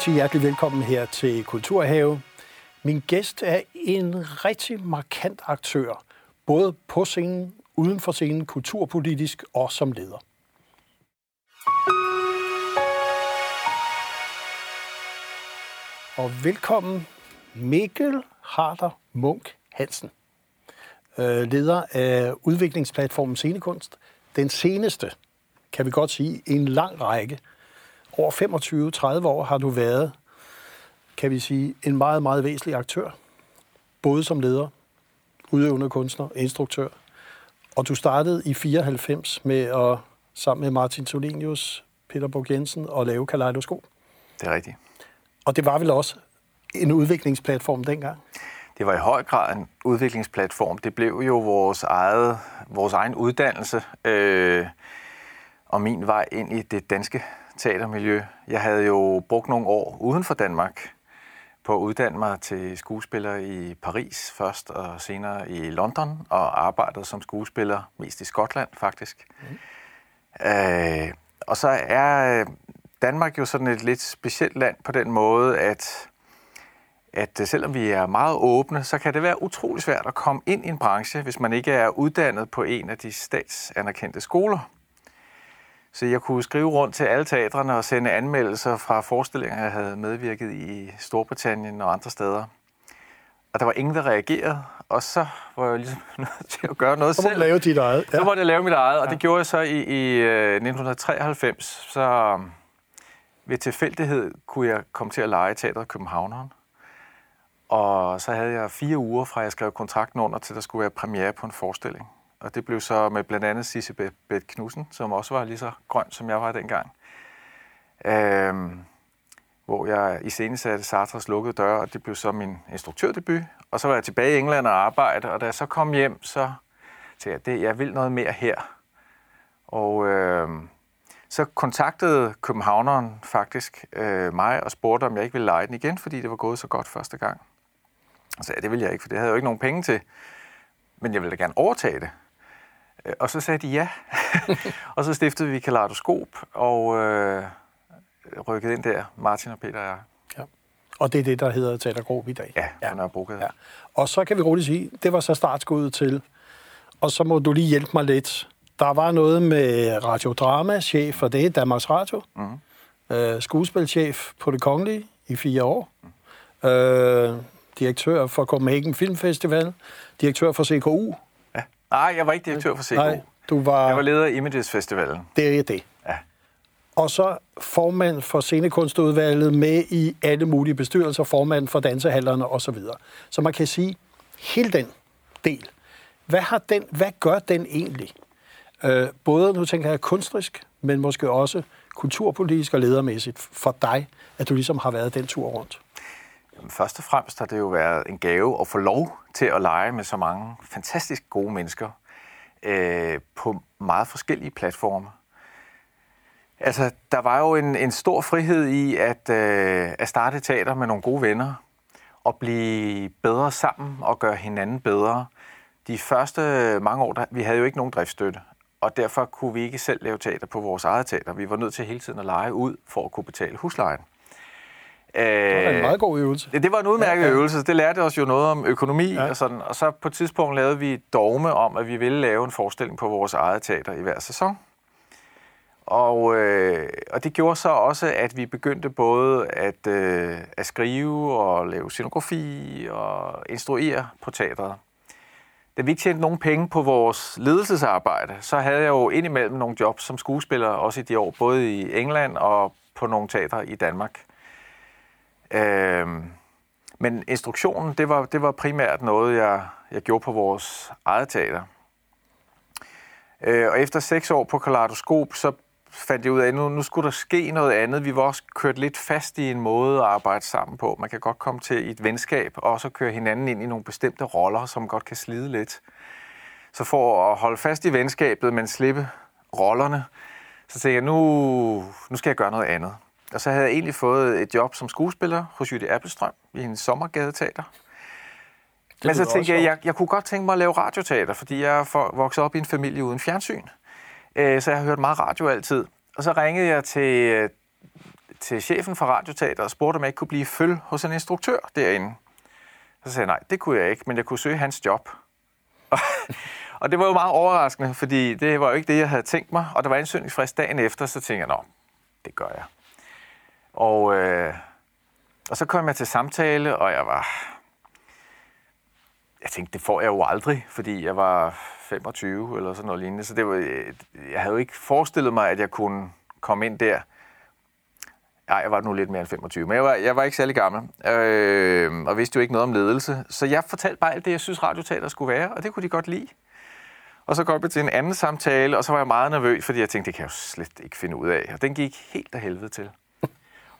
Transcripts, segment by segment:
rigtig hjertelig velkommen her til Kulturhave. Min gæst er en rigtig markant aktør, både på scenen, uden for scenen, kulturpolitisk og som leder. Og velkommen Mikkel Harder Munk Hansen, øh, leder af udviklingsplatformen Scenekunst. Den seneste, kan vi godt sige, en lang række. Over 25-30 år har du været, kan vi sige, en meget, meget væsentlig aktør. Både som leder, udøvende kunstner, instruktør. Og du startede i 94 med at, sammen med Martin Solinius, Peter Bog Jensen, og lave Kaleidoskop. Det er rigtigt. Og det var vel også en udviklingsplatform dengang? Det var i høj grad en udviklingsplatform. Det blev jo vores, eget, vores egen uddannelse øh, og min vej ind i det danske teatermiljø. Jeg havde jo brugt nogle år uden for Danmark på at uddanne mig til skuespiller i Paris først, og senere i London, og arbejdede som skuespiller mest i Skotland faktisk. Mm. Øh, og så er øh, Danmark jo sådan et lidt specielt land på den måde, at at øh, selvom vi er meget åbne, så kan det være utrolig svært at komme ind i en branche, hvis man ikke er uddannet på en af de statsanerkendte skoler. Så jeg kunne skrive rundt til alle teatrene og sende anmeldelser fra forestillinger, jeg havde medvirket i Storbritannien og andre steder. Og der var ingen, der reagerede, og så var jeg ligesom nødt til at gøre noget så selv. Så lave dit eget. Ja. Så måtte jeg lave mit eget, og ja. det gjorde jeg så i, i 1993. Så ved tilfældighed kunne jeg komme til at lege teateret Københavneren. Og så havde jeg fire uger fra, jeg skrev kontrakten under, til der skulle være premiere på en forestilling. Og det blev så med blandt andet Sisse Beth Knudsen, som også var lige så grøn, som jeg var dengang. Øhm, hvor jeg i satte Sartres lukkede døre, og det blev så min instruktørdebut. Og så var jeg tilbage i England og arbejde, og da jeg så kom hjem, så tænkte jeg, at jeg vil noget mere her. Og øhm, så kontaktede københavneren faktisk øh, mig og spurgte, om jeg ikke ville lege den igen, fordi det var gået så godt første gang. Og sagde, det ville jeg ikke, for det havde jeg jo ikke nogen penge til. Men jeg ville da gerne overtage det. Og så sagde de ja. og så stiftede vi Kaleidoskop og øh, rykkede ind der, Martin og Peter og jeg. Ja. Og det er det, der hedder Teatergrop i dag? Ja, ja. Nørrebro ja. Og så kan vi roligt sige, det var så startskuddet til, og så må du lige hjælpe mig lidt. Der var noget med radiodrama, chef for det, Danmarks Radio. Mm. Øh, skuespilchef på det kongelige i fire år. Mm. Øh, direktør for Copenhagen Film Festival, direktør for CKU. Nej, jeg var ikke direktør for. Nej, du var... Jeg var leder af Images Festivalen. Det er det. Ja. Og så formand for scenekunstudvalget med i alle mulige bestyrelser, formand for dansehallerne osv. Så, så man kan sige, hele den del, hvad, har den, hvad gør den egentlig? Øh, både, nu tænker jeg, kunstrisk, men måske også kulturpolitisk og ledermæssigt for dig, at du ligesom har været den tur rundt. Først og fremmest har det jo været en gave at få lov til at lege med så mange fantastisk gode mennesker øh, på meget forskellige platforme. Altså, der var jo en, en stor frihed i at, øh, at starte teater med nogle gode venner, og blive bedre sammen og gøre hinanden bedre. De første mange år, der, vi havde jo ikke nogen driftsstøtte, og derfor kunne vi ikke selv lave teater på vores eget teater. Vi var nødt til hele tiden at lege ud for at kunne betale huslejen. Det var en meget god øvelse. Det, det var en udmærket ja, ja. øvelse. Det lærte os jo noget om økonomi ja. og sådan. Og så på et tidspunkt lavede vi et dogme om, at vi ville lave en forestilling på vores eget teater i hver sæson. Og, øh, og det gjorde så også, at vi begyndte både at, øh, at skrive og lave scenografi og instruere på teatret. Da vi ikke tjente nogen penge på vores ledelsesarbejde, så havde jeg jo indimellem nogle jobs som skuespiller, også i de år, både i England og på nogle teatre i Danmark. Øh, men instruktionen, det var, det var primært noget, jeg, jeg gjorde på vores eget teater. Øh, og efter seks år på Kaleidoskop, så fandt jeg ud af, at nu, nu skulle der ske noget andet. Vi var også kørt lidt fast i en måde at arbejde sammen på. Man kan godt komme til et venskab, og også køre hinanden ind i nogle bestemte roller, som godt kan slide lidt. Så for at holde fast i venskabet, men slippe rollerne, så tænkte jeg, nu, nu skal jeg gøre noget andet. Og så havde jeg egentlig fået et job som skuespiller hos Jytte Appelstrøm i en sommergadeteater. Det Men så tænkte jeg, jeg, jeg kunne godt tænke mig at lave radioteater, fordi jeg er vokset op i en familie uden fjernsyn. Øh, så jeg har hørt meget radio altid. Og så ringede jeg til til chefen for Radioteater og spurgte, om jeg ikke kunne blive følge hos en instruktør derinde. Så sagde jeg, nej, det kunne jeg ikke, men jeg kunne søge hans job. og det var jo meget overraskende, fordi det var jo ikke det, jeg havde tænkt mig. Og der var ansøgningsfrist dagen efter, så tænkte jeg, nå, det gør jeg. Og, øh, og så kom jeg til samtale, og jeg var... Jeg tænkte, det får jeg jo aldrig, fordi jeg var 25 eller sådan noget lignende. Så det var, øh, jeg havde jo ikke forestillet mig, at jeg kunne komme ind der. Nej, jeg var nu lidt mere end 25, men jeg var, jeg var ikke særlig gammel, øh, og vidste jo ikke noget om ledelse. Så jeg fortalte bare alt det, jeg synes, radioteater skulle være, og det kunne de godt lide. Og så kom jeg til en anden samtale, og så var jeg meget nervøs, fordi jeg tænkte, det kan jeg jo slet ikke finde ud af. Og den gik helt af helvede til.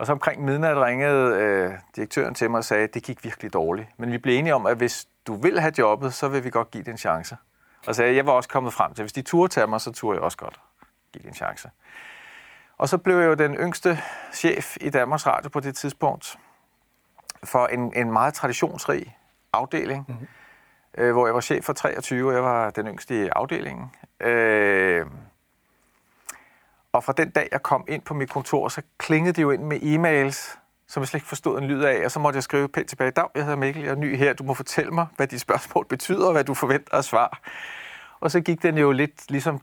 Og så omkring midnat ringede øh, direktøren til mig og sagde, at det gik virkelig dårligt. Men vi blev enige om, at hvis du vil have jobbet, så vil vi godt give det en chance. Og sagde, jeg var også kommet frem til, at hvis de turde tage mig, så turde jeg også godt give det en chance. Og så blev jeg jo den yngste chef i Danmarks Radio på det tidspunkt for en, en meget traditionsrig afdeling, mm-hmm. øh, hvor jeg var chef for 23, og jeg var den yngste i afdelingen. Øh, og fra den dag, jeg kom ind på mit kontor, så klingede det jo ind med e-mails, som jeg slet ikke forstod en lyd af, og så måtte jeg skrive pænt tilbage. Dag, jeg hedder Mikkel, jeg er ny her, du må fortælle mig, hvad de spørgsmål betyder, og hvad du forventer at svare. Og så gik den jo lidt ligesom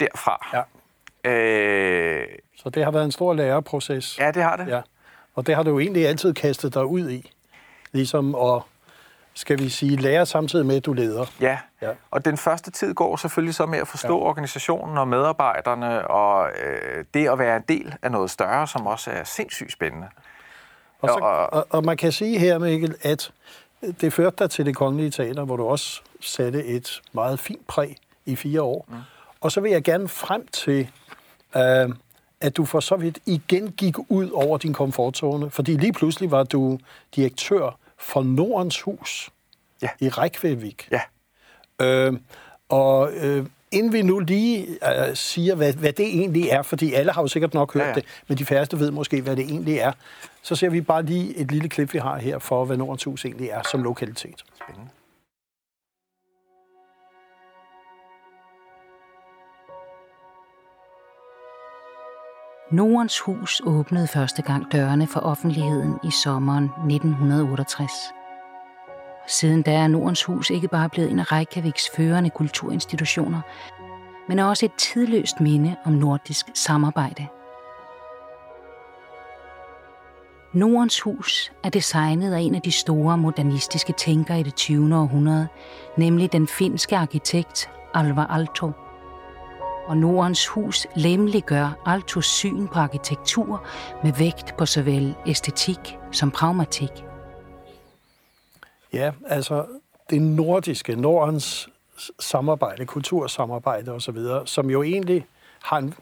derfra. Ja. Øh, så det har været en stor læreproces. Ja, det har det. Ja. Og det har du jo egentlig altid kastet dig ud i. Ligesom at, skal vi sige, lære samtidig med, at du leder. Ja, ja. og den første tid går selvfølgelig så med at forstå ja. organisationen og medarbejderne, og øh, det at være en del af noget større, som også er sindssygt spændende. Og, så, og, og man kan sige her, Mikkel, at det førte dig til det kongelige teater, hvor du også satte et meget fint præg i fire år. Mm. Og så vil jeg gerne frem til øh, at du for så vidt igen gik ud over din komfortzone, fordi lige pludselig var du direktør for Nordens Hus ja. i Reykjavik. Ja. Øh, og øh, inden vi nu lige øh, siger, hvad, hvad det egentlig er, fordi alle har jo sikkert nok hørt ja, ja. det, men de færreste ved måske, hvad det egentlig er, så ser vi bare lige et lille klip, vi har her for, hvad Nordens Hus egentlig er som lokalitet. Spændende. Nordens Hus åbnede første gang dørene for offentligheden i sommeren 1968. Siden da er Nordens Hus ikke bare blevet en af Reykjaviks førende kulturinstitutioner, men også et tidløst minde om nordisk samarbejde. Nordens Hus er designet af en af de store modernistiske tænkere i det 20. århundrede, nemlig den finske arkitekt Alvar Aalto – og Nordens Hus lemliggør Altos syn på arkitektur med vægt på såvel æstetik som pragmatik. Ja, altså det nordiske, Nordens samarbejde, kultursamarbejde osv., som jo egentlig har en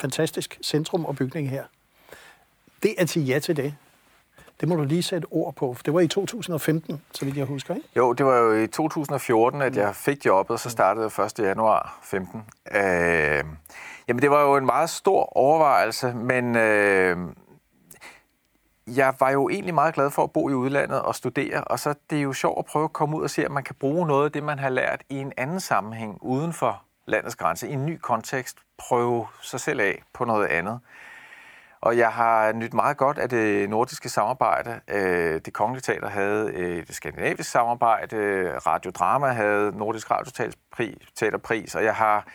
fantastisk centrum og bygning her. Det at sige ja til det, det må du lige sætte ord på. Det var i 2015, så vidt jeg husker, ikke? Jo, det var jo i 2014, at jeg fik jobbet, og så startede jeg 1. januar 15. Øh, jamen, det var jo en meget stor overvejelse, men øh, jeg var jo egentlig meget glad for at bo i udlandet og studere, og så det er jo sjovt at prøve at komme ud og se, at man kan bruge noget af det, man har lært i en anden sammenhæng uden for landets grænse, i en ny kontekst, prøve sig selv af på noget andet. Og jeg har nyt meget godt af det nordiske samarbejde. Øh, det Kongelige Teater havde øh, det skandinaviske samarbejde, Radiodrama havde Nordisk Radioteaterpris, og jeg har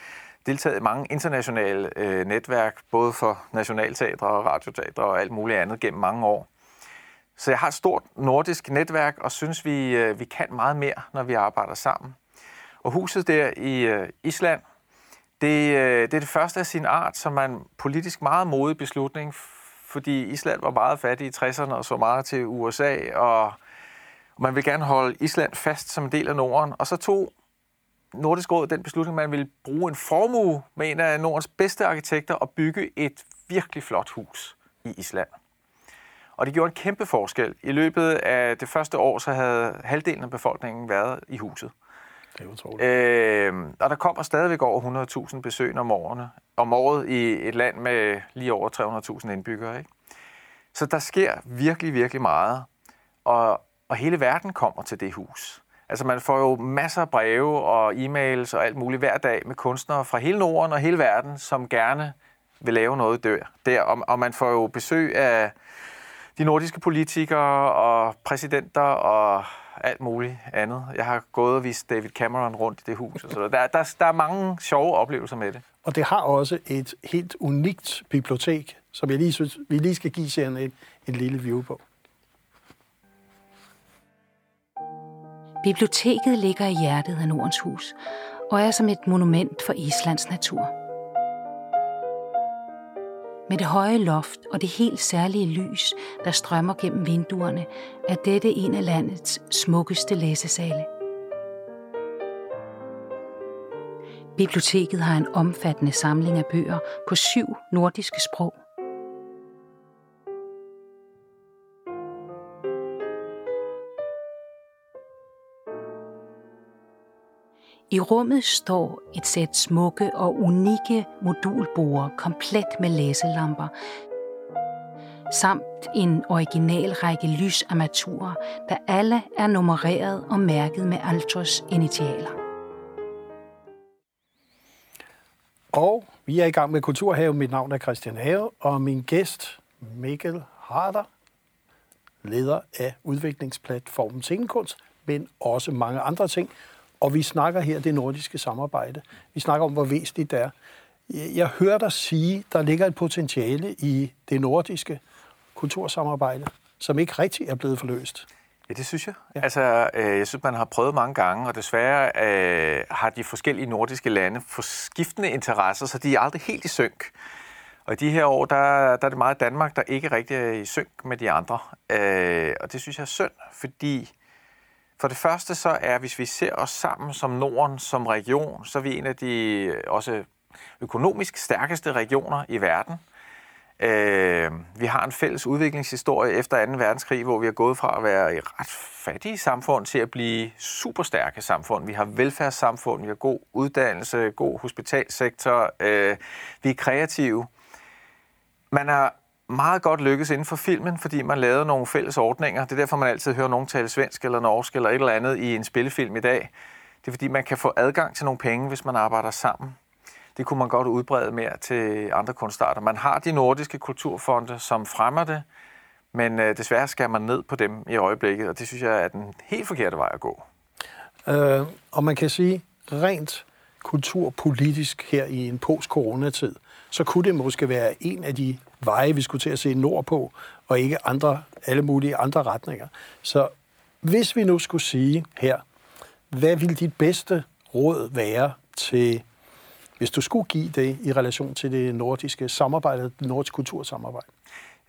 deltaget i mange internationale øh, netværk, både for nationalteatre og radioteatre og alt muligt andet gennem mange år. Så jeg har et stort nordisk netværk, og synes, vi, øh, vi kan meget mere, når vi arbejder sammen. Og huset der i Island det, øh, det er det første af sin art, som er en politisk meget modig beslutning, fordi Island var meget fattig i 60'erne og så meget til USA, og man vil gerne holde Island fast som en del af Norden. Og så tog Nordisk Råd den beslutning, at man ville bruge en formue med en af Nordens bedste arkitekter og bygge et virkelig flot hus i Island. Og det gjorde en kæmpe forskel. I løbet af det første år, så havde halvdelen af befolkningen været i huset. Utroligt. Øh, og der kommer stadigvæk over 100.000 besøg om, årene, om året i et land med lige over 300.000 indbyggere. Ikke? Så der sker virkelig, virkelig meget. Og, og hele verden kommer til det hus. Altså man får jo masser af breve og e-mails og alt muligt hver dag med kunstnere fra hele Norden og hele verden, som gerne vil lave noget dør, der. Og, og man får jo besøg af de nordiske politikere og præsidenter og alt muligt andet. Jeg har gået og vist David Cameron rundt i det hus. Og så der, der, der er mange sjove oplevelser med det. Og det har også et helt unikt bibliotek, som jeg lige synes, vi lige skal give jer en, en lille view på. Biblioteket ligger i hjertet af Nordens Hus og er som et monument for Islands natur. Med det høje loft og det helt særlige lys, der strømmer gennem vinduerne, er dette en af landets smukkeste læsesale. Biblioteket har en omfattende samling af bøger på syv nordiske sprog. I rummet står et sæt smukke og unikke modulborde komplet med læselamper, samt en original række lysarmaturer, der alle er nummereret og mærket med Altos initialer. Og vi er i gang med Kulturhave. Mit navn er Christian Have, og min gæst, Mikkel Harder, leder af udviklingsplatformen Scenekunst, men også mange andre ting. Og vi snakker her det nordiske samarbejde. Vi snakker om, hvor væsentligt det er. Jeg hører dig sige, der ligger et potentiale i det nordiske kultursamarbejde, som ikke rigtig er blevet forløst. Ja, det synes jeg. Ja. Altså, øh, jeg synes, man har prøvet mange gange, og desværre øh, har de forskellige nordiske lande for skiftende interesser, så de er aldrig helt i synk. Og i de her år, der, der er det meget Danmark, der ikke rigtig er i synk med de andre. Øh, og det synes jeg er synd, fordi for det første så er, hvis vi ser os sammen som Norden, som region, så er vi en af de øh, også økonomisk stærkeste regioner i verden. Øh, vi har en fælles udviklingshistorie efter 2. verdenskrig, hvor vi er gået fra at være et ret fattige samfund til at blive super stærke samfund. Vi har velfærdssamfund, vi har god uddannelse, god hospitalsektor, øh, vi er kreative. Man har meget godt lykkes inden for filmen, fordi man lavede nogle fælles ordninger. Det er derfor, man altid hører nogen tale svensk eller norsk eller et eller andet i en spillefilm i dag. Det er fordi, man kan få adgang til nogle penge, hvis man arbejder sammen. Det kunne man godt udbrede mere til andre kunstarter. Man har de nordiske kulturfonde, som fremmer det, men øh, desværre skal man ned på dem i øjeblikket, og det synes jeg er den helt forkerte vej at gå. Øh, og man kan sige, rent kulturpolitisk her i en post-coronatid, så kunne det måske være en af de veje, vi skulle til at se nordpå, og ikke andre, alle mulige andre retninger. Så hvis vi nu skulle sige her, hvad ville dit bedste råd være til, hvis du skulle give det i relation til det nordiske samarbejde, det nordiske kultursamarbejde?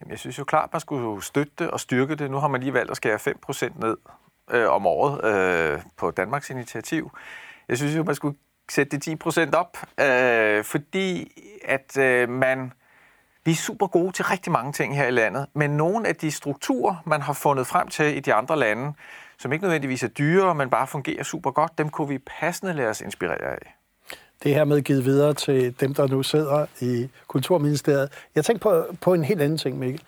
Jamen, jeg synes jo klart, man skulle støtte det og styrke det. Nu har man lige valgt at skære 5% ned øh, om året øh, på Danmarks initiativ. Jeg synes jo, man skulle sætte det 10% op, øh, fordi at øh, man vi er super gode til rigtig mange ting her i landet, men nogle af de strukturer, man har fundet frem til i de andre lande, som ikke nødvendigvis er dyre, men bare fungerer super godt, dem kunne vi passende lade os inspirere af. Det her med givet videre til dem, der nu sidder i Kulturministeriet. Jeg tænkte på, på en helt anden ting, Mikkel.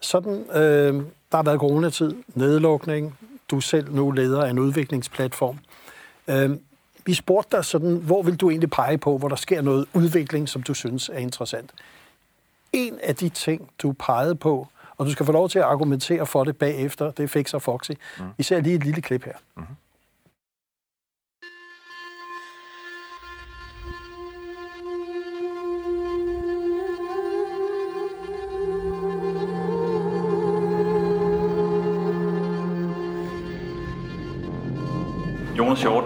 Sådan, øh, der har været coronatid, nedlukning, du selv nu leder af en udviklingsplatform. Øh, vi spurgte dig sådan, hvor vil du egentlig pege på, hvor der sker noget udvikling, som du synes er interessant? En af de ting, du pegede på, og du skal få lov til at argumentere for det bagefter, det er Fix og Foxy. Mm. Vi ser lige et lille klip her. Mm. Jonas Hjort,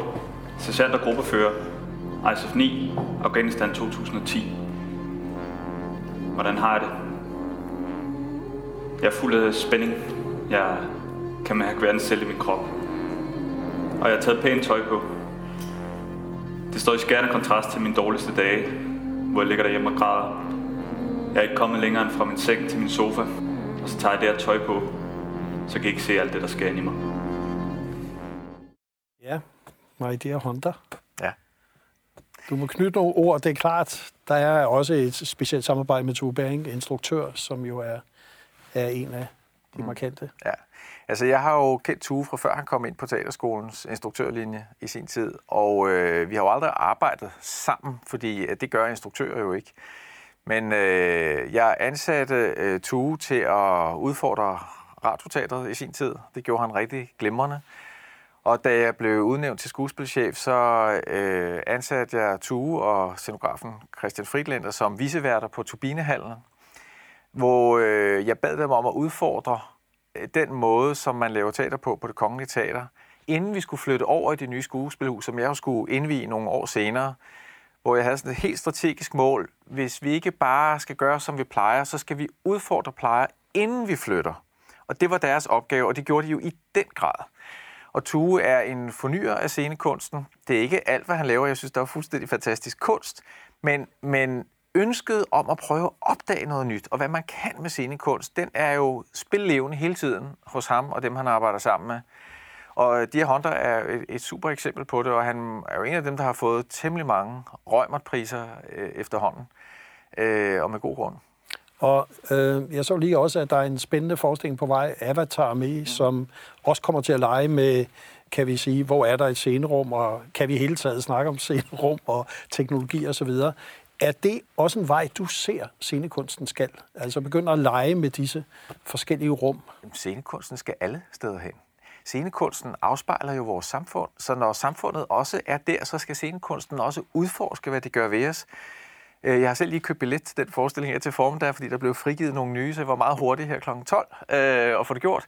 sergeant og gruppefører, ISF 9, Afghanistan 2010. Hvordan har jeg det? Jeg er fuld af spænding. Jeg kan mærke verden selv i min krop. Og jeg har taget pænt tøj på. Det står i skærende kontrast til mine dårligste dage, hvor jeg ligger derhjemme og græder. Jeg er ikke kommet længere end fra min seng til min sofa, og så tager jeg det her tøj på, så kan jeg ikke se alt det, der sker i mig. Ja, my dear Honda. Du må knytte nogle ord. Det er klart, der er også et specielt samarbejde med Tue Bering, instruktør, som jo er, er en af de mm. markante. Ja. Altså, jeg har jo kendt Tue fra før han kom ind på teaterskolens instruktørlinje i sin tid, og øh, vi har jo aldrig arbejdet sammen, fordi det gør instruktører jo ikke. Men øh, jeg ansatte øh, Tue til at udfordre Radioteatret i sin tid. Det gjorde han rigtig glimrende. Og da jeg blev udnævnt til skuespilchef, så øh, ansatte jeg Tue og scenografen Christian Friedlander som viseværter på Turbinehallen, hvor øh, jeg bad dem om at udfordre øh, den måde, som man laver teater på på det kongelige teater, inden vi skulle flytte over i det nye skuespilhus, som jeg skulle indvige nogle år senere, hvor jeg havde sådan et helt strategisk mål. Hvis vi ikke bare skal gøre, som vi plejer, så skal vi udfordre plejer, inden vi flytter. Og det var deres opgave, og det gjorde de jo i den grad. Og Tue er en fornyer af scenekunsten. Det er ikke alt, hvad han laver. Jeg synes, det er fuldstændig fantastisk kunst. Men, men ønsket om at prøve at opdage noget nyt, og hvad man kan med scenekunst, den er jo spillevende hele tiden hos ham og dem, han arbejder sammen med. Og øh, de Hunter er et, et super eksempel på det, og han er jo en af dem, der har fået temmelig mange røgmertpriser øh, efterhånden, øh, og med god grund. Og øh, jeg så lige også, at der er en spændende forestilling på vej, Avatar med, mm. som også kommer til at lege med, kan vi sige, hvor er der et scenerum, og kan vi hele taget snakke om scenerum og teknologi osv. Er det også en vej, du ser scenekunsten skal? Altså begynder at lege med disse forskellige rum? Scenekunsten skal alle steder hen. Scenekunsten afspejler jo vores samfund, så når samfundet også er der, så skal scenekunsten også udforske, hvad det gør ved os. Øh, jeg har selv lige købt billet til den forestilling her til formiddag, fordi der blev frigivet nogle nye, så jeg var meget hurtig her kl. 12 øh, at få det gjort.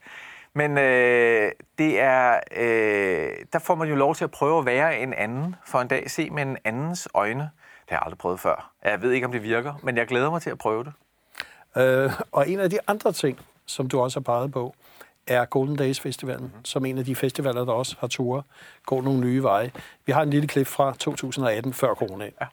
Men øh, det er, øh, der får man jo lov til at prøve at være en anden, for en dag se med en andens øjne. Det har jeg aldrig prøvet før. Jeg ved ikke, om det virker, men jeg glæder mig til at prøve det. Øh, og en af de andre ting, som du også har peget på, er Golden Days Festivalen, mm-hmm. som en af de festivaler, der også har ture, gå nogle nye veje. Vi har en lille klip fra 2018 før corona. Ja.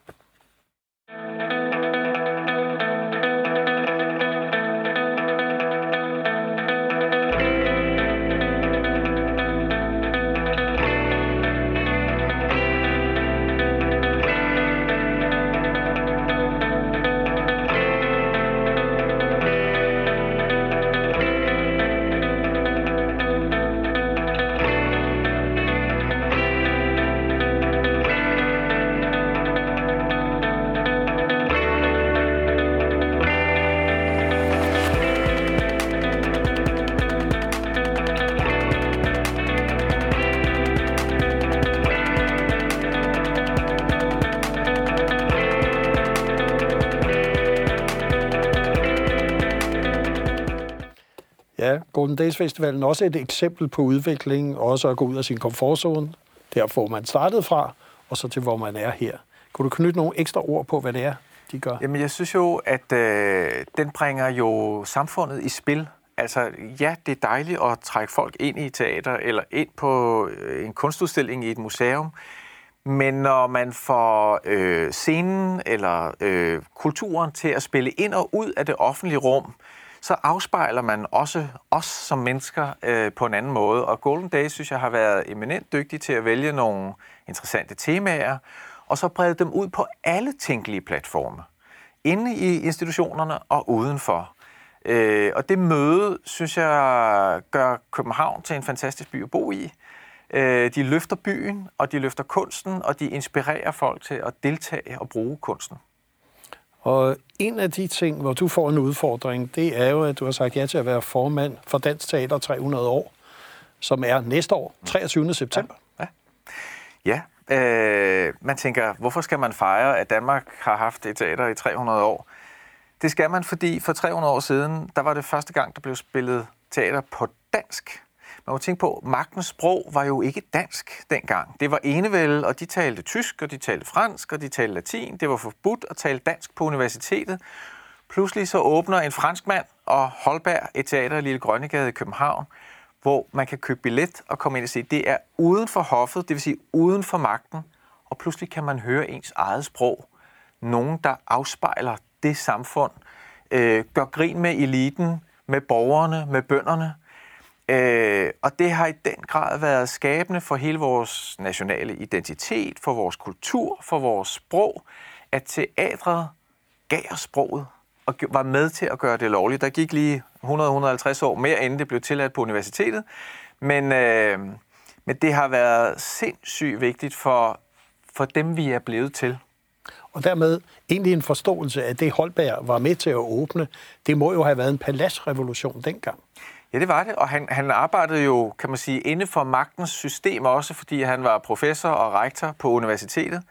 Golden Days Festivalen også et eksempel på udvikling, også at gå ud af sin komfortzone, der hvor man startede fra, og så til hvor man er her. Kunne du knytte nogle ekstra ord på, hvad det er, de gør? Jamen, jeg synes jo, at øh, den bringer jo samfundet i spil. Altså, ja, det er dejligt at trække folk ind i teater, eller ind på øh, en kunstudstilling i et museum, men når man får øh, scenen eller øh, kulturen til at spille ind og ud af det offentlige rum, så afspejler man også os som mennesker øh, på en anden måde. Og Golden Days, synes jeg, har været eminent dygtig til at vælge nogle interessante temaer, og så brede dem ud på alle tænkelige platforme. Inde i institutionerne og udenfor. Øh, og det møde, synes jeg, gør København til en fantastisk by at bo i. Øh, de løfter byen, og de løfter kunsten, og de inspirerer folk til at deltage og bruge kunsten. Og en af de ting, hvor du får en udfordring, det er jo, at du har sagt ja til at være formand for Dansk Teater 300 år, som er næste år, 23. september. Ja, ja. ja. Øh, man tænker, hvorfor skal man fejre, at Danmark har haft et teater i 300 år? Det skal man, fordi for 300 år siden, der var det første gang, der blev spillet teater på dansk. Man må tænke på, magtens sprog var jo ikke dansk dengang. Det var enevælde, og de talte tysk, og de talte fransk, og de talte latin. Det var forbudt at tale dansk på universitetet. Pludselig så åbner en franskmand og Holberg et teater i Lille Grønnegade i København, hvor man kan købe billet og komme ind og se. Det er uden for hoffet, det vil sige uden for magten, og pludselig kan man høre ens eget sprog. Nogen, der afspejler det samfund, øh, gør grin med eliten, med borgerne, med bønderne, Øh, og det har i den grad været skabende for hele vores nationale identitet, for vores kultur, for vores sprog, at teatret gav os sproget og var med til at gøre det lovligt. Der gik lige 100-150 år mere, inden det blev tilladt på universitetet. Men, øh, men det har været sindssygt vigtigt for, for dem, vi er blevet til. Og dermed egentlig en forståelse af det, Holberg var med til at åbne. Det må jo have været en paladsrevolution dengang. Ja, det var det, og han, han arbejdede jo, kan man sige, inden for magtens system også, fordi han var professor og rektor på universitetet,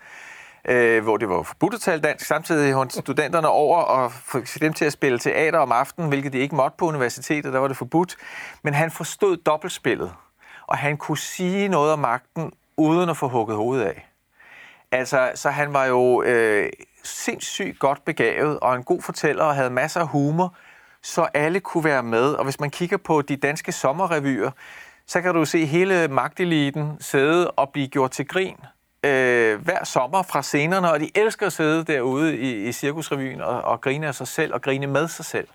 øh, hvor det var forbudt at tale dansk. Samtidig holdt studenterne over og få dem til at spille teater om aftenen, hvilket de ikke måtte på universitetet, der var det forbudt. Men han forstod dobbeltspillet, og han kunne sige noget om magten, uden at få hugget hovedet af. Altså, så han var jo øh, sindssygt godt begavet og en god fortæller og havde masser af humor, så alle kunne være med. Og hvis man kigger på de danske sommerrevyer, så kan du se hele magteliten sidde og blive gjort til grin øh, hver sommer fra scenerne, og de elsker at sidde derude i, i cirkusrevyen og, og grine af sig selv og grine med sig selv.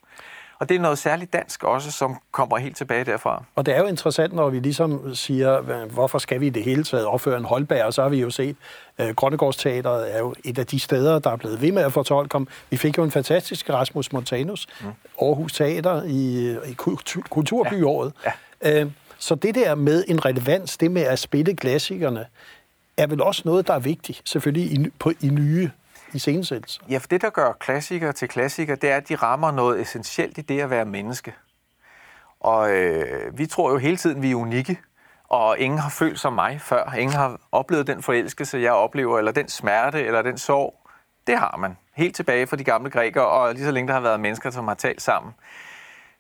Og det er noget særligt dansk også, som kommer helt tilbage derfra. Og det er jo interessant, når vi ligesom siger, hvorfor skal vi i det hele taget opføre en Holberg, og så har vi jo set, øh, Grønnegårdsteateret er jo et af de steder, der er blevet ved med at fortolke om. Vi fik jo en fantastisk Rasmus Montanus, mm. Aarhus Teater i, i Kulturbyåret. Ja. Ja. Øh, så det der med en relevans, det med at spille klassikerne, er vel også noget, der er vigtigt, selvfølgelig i, på, i nye iscenesættelser. Ja, for det, der gør klassikere til klassikere, det er, at de rammer noget essentielt i det at være menneske. Og øh, vi tror jo hele tiden, vi er unikke, og ingen har følt som mig før. Ingen har oplevet den forelskelse, jeg oplever, eller den smerte, eller den sorg. Det har man. Helt tilbage fra de gamle grækere, og lige så længe der har været mennesker, som har talt sammen.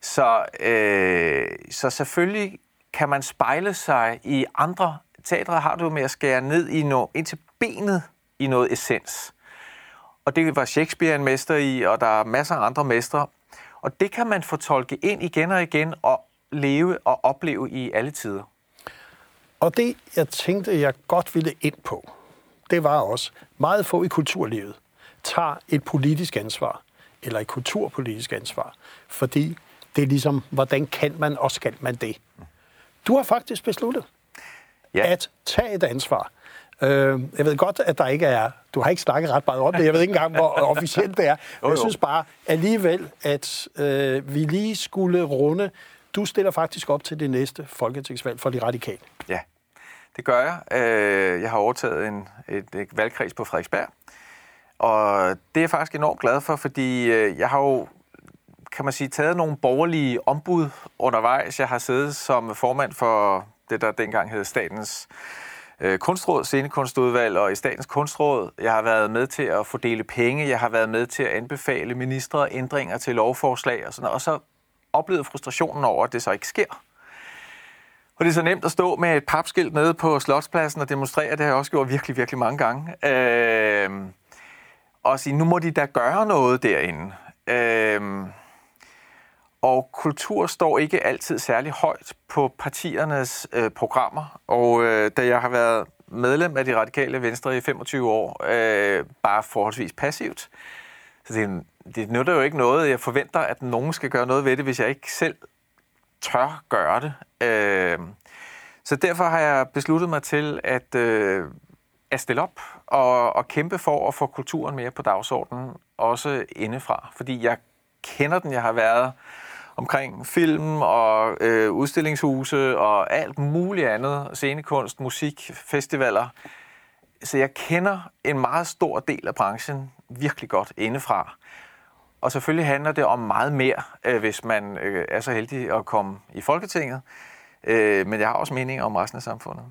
Så, øh, så selvfølgelig kan man spejle sig i andre teatre har du med at skære ned i no, ind til benet i noget essens. Og det var Shakespeare en mester i, og der er masser af andre mestre. Og det kan man fortolke ind igen og igen og leve og opleve i alle tider. Og det, jeg tænkte, jeg godt ville ind på, det var også, meget få i kulturlivet tager et politisk ansvar, eller et kulturpolitisk ansvar, fordi det er ligesom, hvordan kan man og skal man det? Du har faktisk besluttet ja. at tage et ansvar. Øh, jeg ved godt, at der ikke er... Du har ikke snakket ret meget om det. Jeg ved ikke engang, hvor officielt det er. Men jeg synes bare alligevel, at øh, vi lige skulle runde... Du stiller faktisk op til det næste folketingsvalg for de radikale. Ja, det gør jeg. Øh, jeg har overtaget en, et, et valgkreds på Frederiksberg. Og det er jeg faktisk enormt glad for, fordi øh, jeg har jo kan man sige, taget nogle borgerlige ombud undervejs. Jeg har siddet som formand for det, der dengang hed Statens øh, Kunstråd, Scenekunstudvalg og i Statens Kunstråd. Jeg har været med til at fordele penge, jeg har været med til at anbefale ministre ændringer til lovforslag og sådan noget, og så oplevede frustrationen over, at det så ikke sker. Og det er så nemt at stå med et papskilt nede på Slotspladsen og demonstrere, det har jeg også gjort virkelig, virkelig mange gange. Øh, og sige, nu må de da gøre noget derinde. Øh, og kultur står ikke altid særlig højt på partiernes øh, programmer. Og øh, da jeg har været medlem af de radikale venstre i 25 år, øh, bare forholdsvis passivt, så det, det nytter jo ikke noget. Jeg forventer, at nogen skal gøre noget ved det, hvis jeg ikke selv tør gøre det. Øh, så derfor har jeg besluttet mig til at, øh, at stille op og, og kæmpe for at få kulturen mere på dagsordenen, også indefra. Fordi jeg kender den, jeg har været omkring film og øh, udstillingshuse og alt muligt andet, scenekunst, musik, festivaler. Så jeg kender en meget stor del af branchen virkelig godt indefra. Og selvfølgelig handler det om meget mere, øh, hvis man øh, er så heldig at komme i Folketinget. Øh, men jeg har også meninger om resten af samfundet.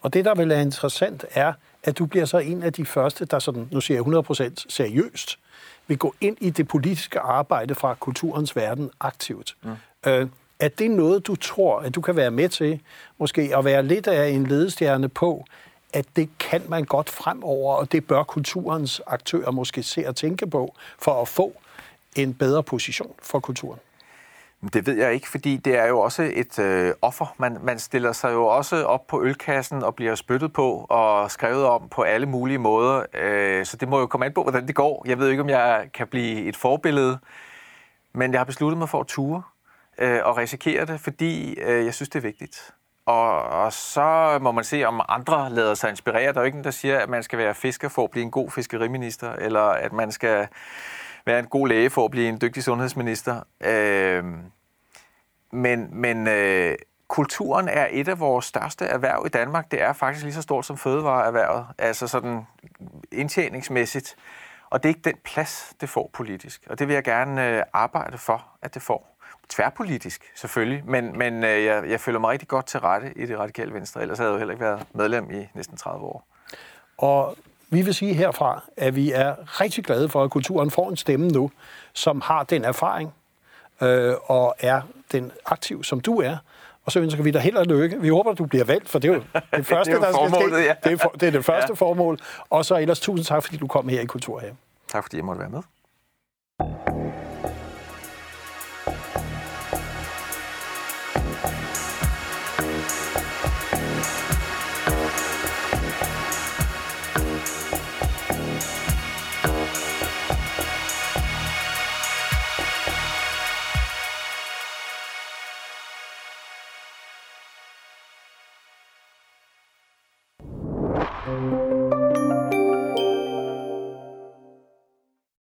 Og det, der vil være interessant, er, at du bliver så en af de første, der sådan, nu siger jeg 100% seriøst, vil gå ind i det politiske arbejde fra kulturens verden aktivt. Mm. Øh, er det noget, du tror, at du kan være med til, måske at være lidt af en ledestjerne på, at det kan man godt fremover, og det bør kulturens aktører måske se og tænke på, for at få en bedre position for kulturen? Det ved jeg ikke, fordi det er jo også et øh, offer. Man, man stiller sig jo også op på ølkassen og bliver spyttet på og skrevet om på alle mulige måder. Øh, så det må jo komme an på, hvordan det går. Jeg ved ikke, om jeg kan blive et forbillede, men jeg har besluttet mig for at ture øh, og risikere det, fordi øh, jeg synes, det er vigtigt. Og, og så må man se, om andre lader sig inspirere. Der er jo ikke nogen, der siger, at man skal være fisker for at blive en god fiskeriminister, eller at man skal være en god læge for at blive en dygtig sundhedsminister. Øh, men men øh, kulturen er et af vores største erhverv i Danmark. Det er faktisk lige så stort som fødevareerhvervet. Altså sådan indtjeningsmæssigt, og det er ikke den plads, det får politisk. Og det vil jeg gerne øh, arbejde for, at det får. Tværpolitisk, selvfølgelig, men, men øh, jeg, jeg føler mig rigtig godt til rette i det radikale venstre, ellers havde jeg jo heller ikke været medlem i næsten 30 år. Og vi vil sige herfra, at vi er rigtig glade for, at kulturen får en stemme nu, som har den erfaring øh, og er den aktiv, som du er. Og så ønsker vi dig held og lykke. Vi håber, at du bliver valgt, for det er jo det første, det er jo der skal ske. ja. Det er, for, det er det første Ja. formål. Og så ellers tusind tak, fordi du kom her i Kulturhaven. Tak fordi jeg måtte være med.